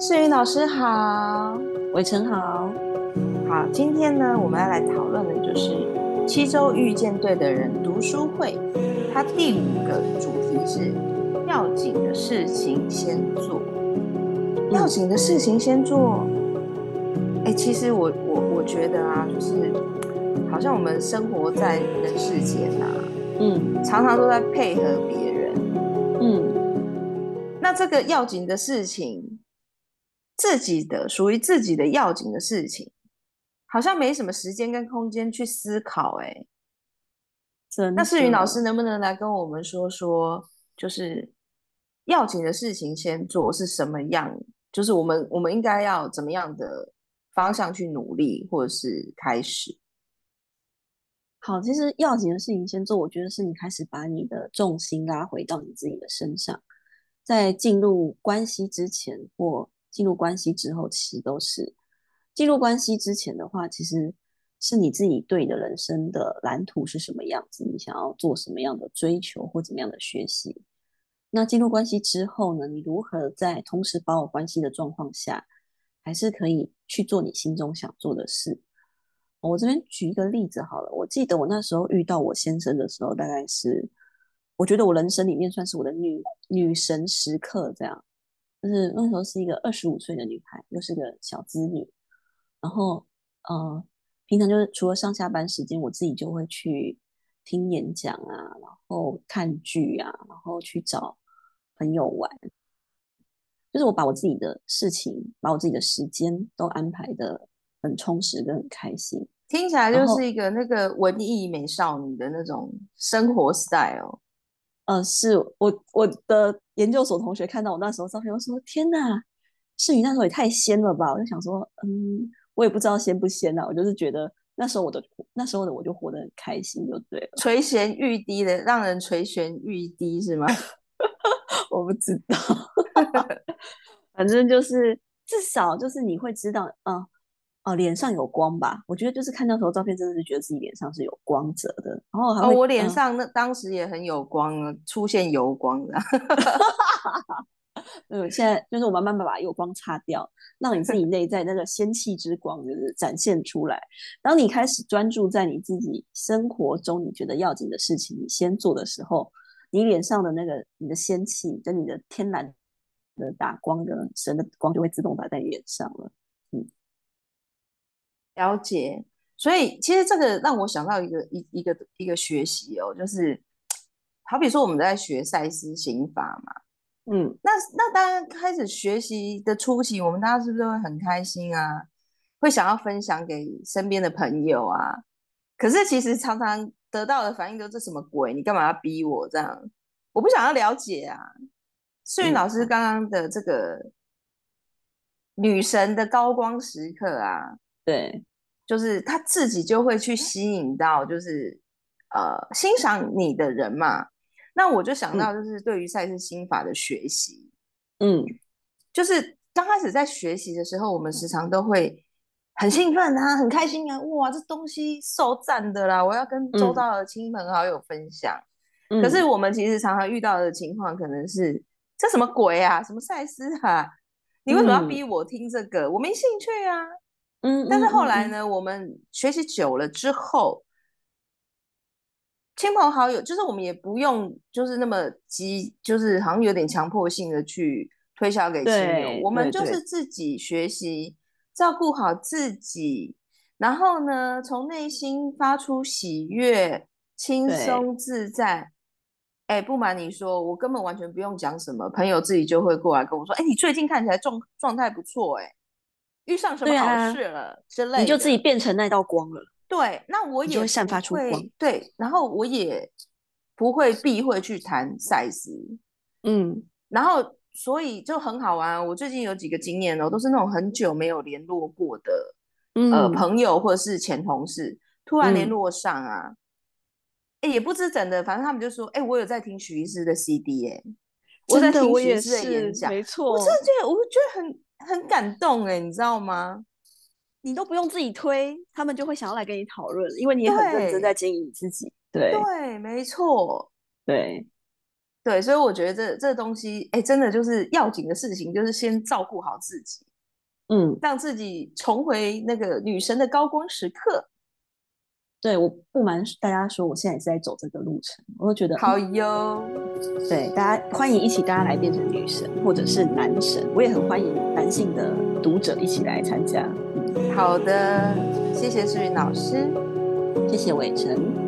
世云老师好，伟成好，好，今天呢，我们要来讨论的就是七周遇见对的人读书会，它第五个主题是要紧的事情先做，要紧的事情先做。哎、嗯，其实我我我觉得啊，就是好像我们生活在人世间啊，嗯，常常都在配合别人，嗯，那这个要紧的事情。自己的属于自己的要紧的事情，好像没什么时间跟空间去思考。哎，那世云老师能不能来跟我们说说，就是要紧的事情先做是什么样？就是我们我们应该要怎么样的方向去努力，或者是开始？好，其实要紧的事情先做，我觉得是你开始把你的重心拉回到你自己的身上，在进入关系之前或。进入关系之后，其实都是进入关系之前的话，其实是你自己对你的人生的蓝图是什么样子，你想要做什么样的追求或怎么样的学习。那进入关系之后呢，你如何在同时保有关系的状况下，还是可以去做你心中想做的事？我这边举一个例子好了，我记得我那时候遇到我先生的时候，大概是我觉得我人生里面算是我的女女神时刻这样。就是那时候是一个二十五岁的女孩，又是个小资女，然后呃，平常就是除了上下班时间，我自己就会去听演讲啊，然后看剧啊，然后去找朋友玩，就是我把我自己的事情，把我自己的时间都安排的很充实跟很开心，听起来。就是一个那个文艺美少女的那种生活 style。呃，是我我的研究所同学看到我那时候照片，我说天哪，是你那时候也太仙了吧！我就想说，嗯，我也不知道仙不仙呐，我就是觉得那时候我的那时候的我就活得很开心，就对了。垂涎欲滴的，让人垂涎欲滴是吗？我不知道，反正就是至少就是你会知道，嗯、呃。哦，脸上有光吧？我觉得就是看到时候照片，真的是觉得自己脸上是有光泽的。然后哦，我脸上那当时也很有光啊，出现油光的。嗯，现在就是我慢慢把油光擦掉，让你自己内在那个仙气之光就是展现出来。当你开始专注在你自己生活中你觉得要紧的事情，你先做的时候，你脸上的那个你的仙气跟你的天然的打光的神的光就会自动打在你脸上了。嗯。了解，所以其实这个让我想到一个一一个一个学习哦，就是好比说我们在学赛斯刑法嘛，嗯，那那当然开始学习的初期，我们大家是不是会很开心啊？会想要分享给身边的朋友啊？可是其实常常得到的反应都是什么鬼？你干嘛要逼我这样？我不想要了解啊！世芸老师刚刚的这个女神的高光时刻啊，对。就是他自己就会去吸引到，就是呃欣赏你的人嘛。那我就想到，就是对于赛事心法的学习，嗯，就是刚开始在学习的时候，我们时常都会很兴奋啊，很开心啊，哇，这东西受赞的啦，我要跟周遭的亲朋好友分享。嗯，可是我们其实常常遇到的情况，可能是这什么鬼啊，什么赛事啊，你为什么要逼我听这个？我没兴趣啊。嗯，但是后来呢，我们学习久了之后，亲朋好友就是我们也不用就是那么急，就是好像有点强迫性的去推销给亲友，我们就是自己学习照顾好自己，然后呢，从内心发出喜悦、轻松自在。哎，不瞒你说，我根本完全不用讲什么，朋友自己就会过来跟我说：“哎，你最近看起来状状态不错。”哎。遇上什么好事了、啊、之类的，你就自己变成那道光了。对，那我也就会散发出光。对，然后我也不会避讳去谈赛斯。嗯，然后所以就很好玩。我最近有几个经验哦，都是那种很久没有联络过的、嗯、呃朋友或者是前同事，突然联络上啊，哎、嗯，也不知怎的，反正他们就说，哎，我有在听许医师的 CD，哎，我在听许医师的演讲，没错，我真的觉得，我觉得很。很感动哎，你知道吗？你都不用自己推，他们就会想要来跟你讨论，因为你也很认真在经营你自己。对对，对，没错，对对，所以我觉得这这东西，哎，真的就是要紧的事情，就是先照顾好自己，嗯，让自己重回那个女神的高光时刻。对，我不瞒大家说，我现在也是在走这个路程，我都觉得好哟。对，大家欢迎一起，大家来变成女神或者是男神，我也很欢迎男性的读者一起来参加。好的，谢谢诗云老师，谢谢伟成。